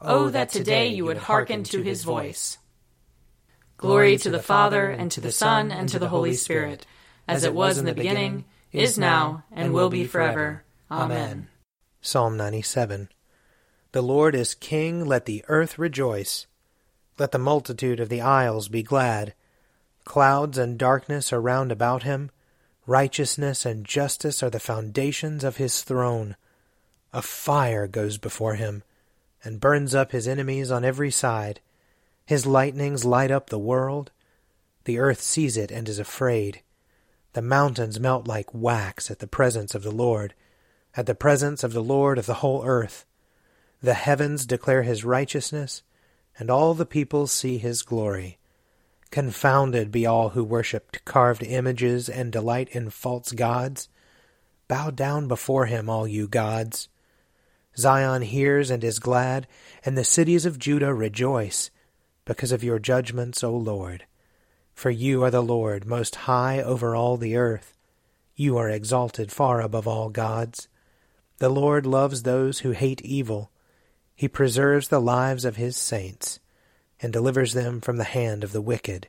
Oh, oh, that today you would hearken to his voice. Glory to the Father, and to the Son, and to the Holy Spirit, as it was in the beginning, is now, and will be forever. Amen. Psalm 97 The Lord is King, let the earth rejoice. Let the multitude of the isles be glad. Clouds and darkness are round about him. Righteousness and justice are the foundations of his throne. A fire goes before him and burns up his enemies on every side. His lightnings light up the world. The earth sees it and is afraid. The mountains melt like wax at the presence of the Lord, at the presence of the Lord of the whole earth. The heavens declare his righteousness, and all the peoples see his glory. Confounded be all who worship carved images and delight in false gods. Bow down before him, all you gods. Zion hears and is glad, and the cities of Judah rejoice, because of your judgments, O Lord. For you are the Lord, most high over all the earth. You are exalted far above all gods. The Lord loves those who hate evil. He preserves the lives of his saints, and delivers them from the hand of the wicked.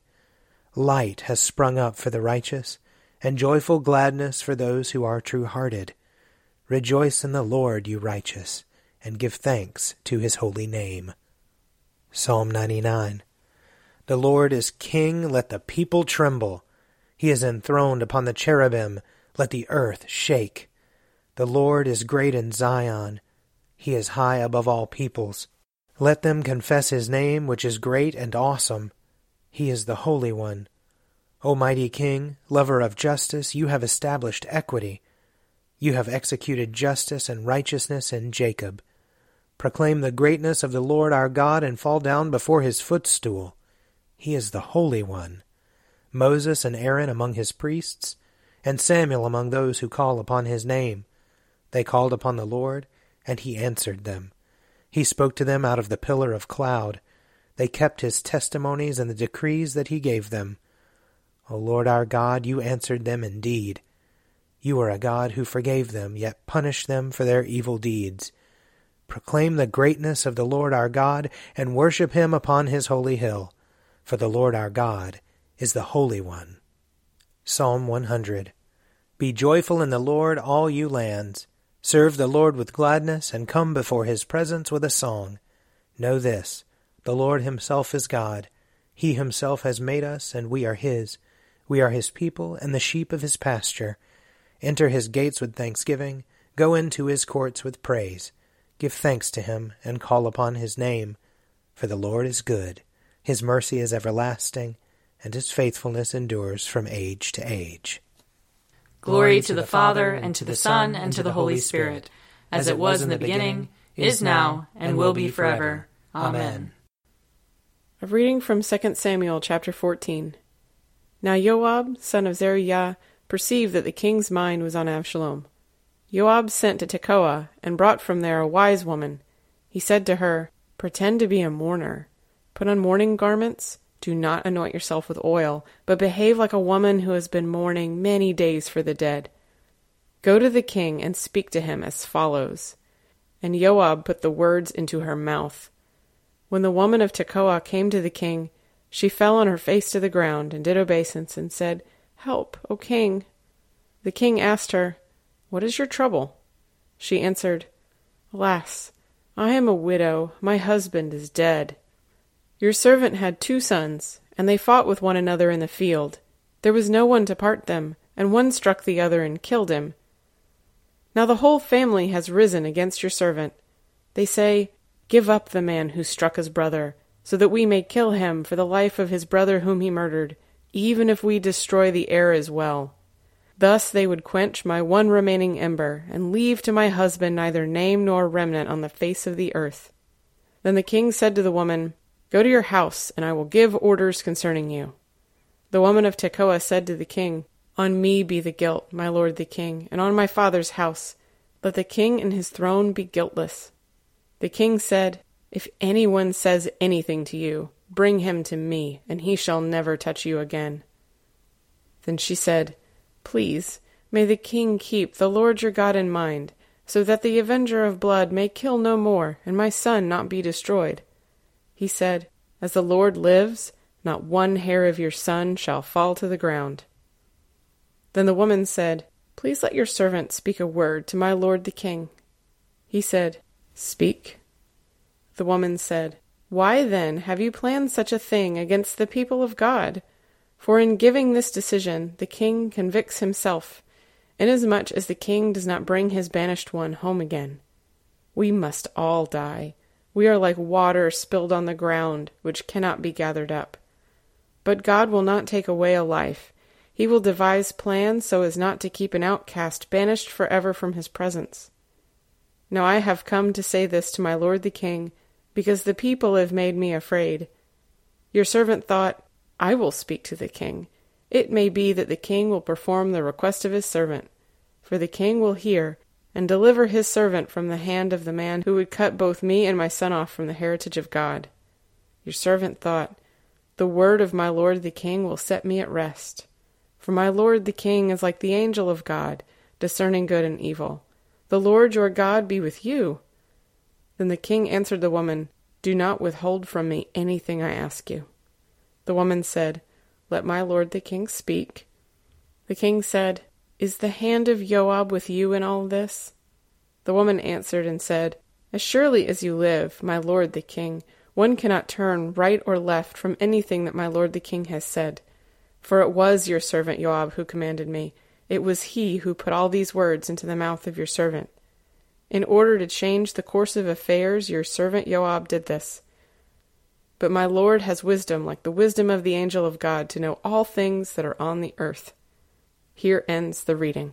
Light has sprung up for the righteous, and joyful gladness for those who are true hearted. Rejoice in the Lord, you righteous, and give thanks to his holy name. Psalm 99 The Lord is king, let the people tremble. He is enthroned upon the cherubim, let the earth shake. The Lord is great in Zion, he is high above all peoples. Let them confess his name, which is great and awesome. He is the Holy One. O mighty King, lover of justice, you have established equity. You have executed justice and righteousness in Jacob. Proclaim the greatness of the Lord our God and fall down before his footstool. He is the Holy One. Moses and Aaron among his priests, and Samuel among those who call upon his name. They called upon the Lord, and he answered them. He spoke to them out of the pillar of cloud. They kept his testimonies and the decrees that he gave them. O Lord our God, you answered them indeed. You are a God who forgave them, yet punished them for their evil deeds. Proclaim the greatness of the Lord our God, and worship him upon his holy hill. For the Lord our God is the Holy One. Psalm 100 Be joyful in the Lord, all you lands. Serve the Lord with gladness, and come before his presence with a song. Know this the Lord himself is God. He himself has made us, and we are his. We are his people, and the sheep of his pasture. Enter his gates with thanksgiving, go into his courts with praise. Give thanks to him, and call upon his name. For the Lord is good, his mercy is everlasting, and his faithfulness endures from age to age. Glory to the Father, and to the Son, and to the Holy Spirit, as it was in the beginning, is now, and will be forever. Amen. A reading from 2 Samuel chapter 14. Now Joab, son of Zeruiah, perceived that the king's mind was on Absalom. Joab sent to Tekoa, and brought from there a wise woman. He said to her, Pretend to be a mourner. Put on mourning garments. Do not anoint yourself with oil, but behave like a woman who has been mourning many days for the dead. Go to the king and speak to him as follows. And Joab put the words into her mouth. When the woman of Tekoa came to the king, she fell on her face to the ground and did obeisance and said, Help, O king. The king asked her, What is your trouble? She answered, Alas, I am a widow, my husband is dead. Your servant had two sons, and they fought with one another in the field. There was no one to part them, and one struck the other and killed him. Now the whole family has risen against your servant. They say, Give up the man who struck his brother, so that we may kill him for the life of his brother whom he murdered, even if we destroy the heir as well. Thus they would quench my one remaining ember, and leave to my husband neither name nor remnant on the face of the earth. Then the king said to the woman, Go to your house, and I will give orders concerning you. The woman of Tekoa said to the king, On me be the guilt, my lord the king, and on my father's house. Let the king and his throne be guiltless. The king said, If anyone says anything to you, bring him to me, and he shall never touch you again. Then she said, Please, may the king keep the Lord your God in mind, so that the avenger of blood may kill no more, and my son not be destroyed. He said, As the Lord lives, not one hair of your son shall fall to the ground. Then the woman said, Please let your servant speak a word to my lord the king. He said, Speak. The woman said, Why then have you planned such a thing against the people of God? For in giving this decision, the king convicts himself, inasmuch as the king does not bring his banished one home again. We must all die. We are like water spilled on the ground, which cannot be gathered up. But God will not take away a life. He will devise plans so as not to keep an outcast banished forever from his presence. Now I have come to say this to my lord the king, because the people have made me afraid. Your servant thought, I will speak to the king. It may be that the king will perform the request of his servant. For the king will hear, and deliver his servant from the hand of the man who would cut both me and my son off from the heritage of God. Your servant thought, The word of my lord the king will set me at rest. For my lord the king is like the angel of God, discerning good and evil. The Lord your God be with you. Then the king answered the woman, Do not withhold from me anything I ask you. The woman said, Let my lord the king speak. The king said, Is the hand of Joab with you in all this? The woman answered and said, As surely as you live, my lord the king, one cannot turn right or left from anything that my lord the king has said. For it was your servant Joab who commanded me. It was he who put all these words into the mouth of your servant. In order to change the course of affairs, your servant Joab did this. But my Lord has wisdom like the wisdom of the angel of God to know all things that are on the earth. Here ends the reading.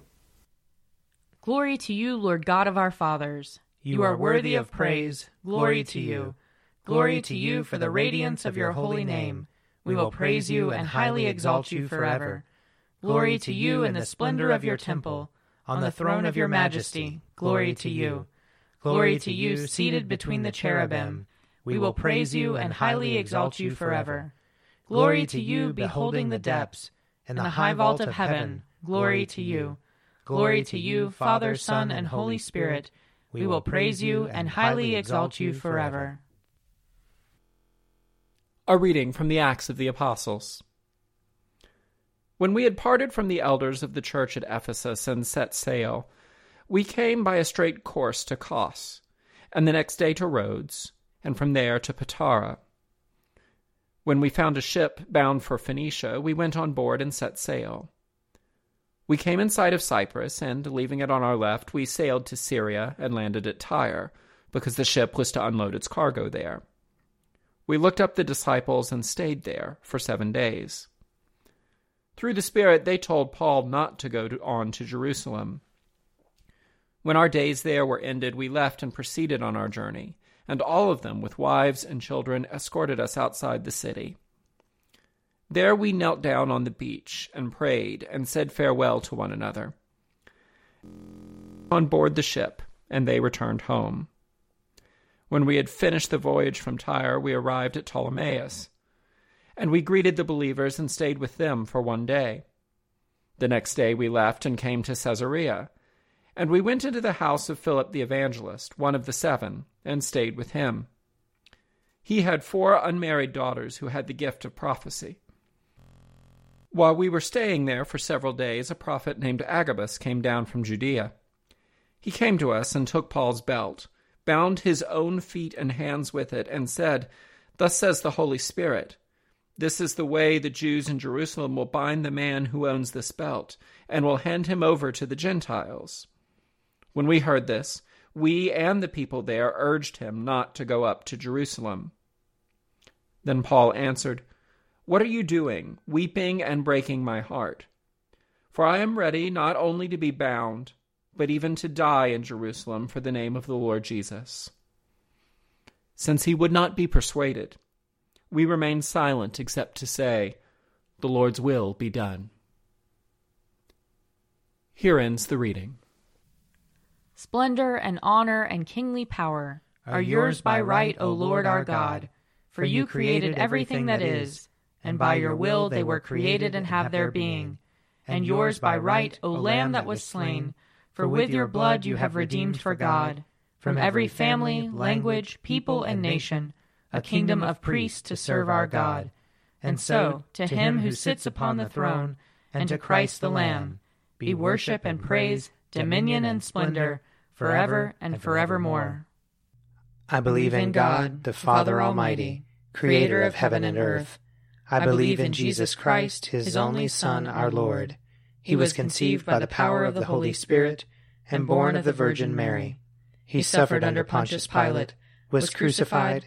Glory to you, Lord God of our fathers. You, you are worthy of praise. Glory to you. Glory to you for the radiance of your holy name. We will praise you and highly exalt you forever. Glory to you in the splendor of your temple. On the throne of your majesty, glory to you. Glory to you seated between the cherubim. We will praise you and highly exalt you forever. Glory to you, beholding the depths, and the high vault of heaven. Glory to you. Glory to you, Father, Son, and Holy Spirit. We will praise you and highly exalt you forever. A reading from the Acts of the Apostles. When we had parted from the elders of the church at Ephesus and set sail, we came by a straight course to Kos, and the next day to Rhodes and from there to Patara. When we found a ship bound for Phoenicia, we went on board and set sail. We came in sight of Cyprus, and leaving it on our left, we sailed to Syria and landed at Tyre, because the ship was to unload its cargo there. We looked up the disciples and stayed there for seven days. Through the Spirit, they told Paul not to go on to Jerusalem. When our days there were ended, we left and proceeded on our journey and all of them, with wives and children, escorted us outside the city. There we knelt down on the beach and prayed and said farewell to one another. On board the ship, and they returned home. When we had finished the voyage from Tyre, we arrived at Ptolemais, and we greeted the believers and stayed with them for one day. The next day we left and came to Caesarea and we went into the house of Philip the evangelist, one of the seven, and stayed with him. He had four unmarried daughters who had the gift of prophecy. While we were staying there for several days, a prophet named Agabus came down from Judea. He came to us and took Paul's belt, bound his own feet and hands with it, and said, Thus says the Holy Spirit This is the way the Jews in Jerusalem will bind the man who owns this belt, and will hand him over to the Gentiles. When we heard this, we and the people there urged him not to go up to Jerusalem. Then Paul answered, What are you doing, weeping and breaking my heart? For I am ready not only to be bound, but even to die in Jerusalem for the name of the Lord Jesus. Since he would not be persuaded, we remain silent except to say, The Lord's will be done. Here ends the reading. Splendor and honor and kingly power are yours by right, O Lord our God, for you created everything that is, and by your will they were created and have their being. And yours by right, O Lamb that was slain, for with your blood you have redeemed for God, from every family, language, people, and nation, a kingdom of priests to serve our God. And so, to him who sits upon the throne, and to Christ the Lamb, be worship and praise, dominion and splendor, forever and forevermore. I believe in God, the Father Almighty, creator of heaven and earth. I believe in Jesus Christ, his only Son, our Lord. He was conceived by the power of the Holy Spirit and born of the Virgin Mary. He suffered under Pontius Pilate, was crucified,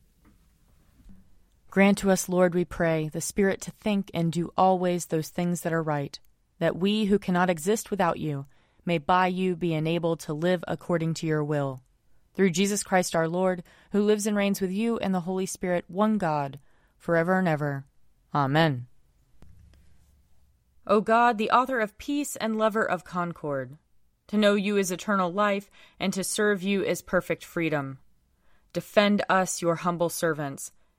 Grant to us, Lord, we pray, the Spirit to think and do always those things that are right, that we who cannot exist without you may by you be enabled to live according to your will. Through Jesus Christ our Lord, who lives and reigns with you and the Holy Spirit, one God, forever and ever. Amen. O God, the author of peace and lover of concord, to know you is eternal life, and to serve you is perfect freedom. Defend us, your humble servants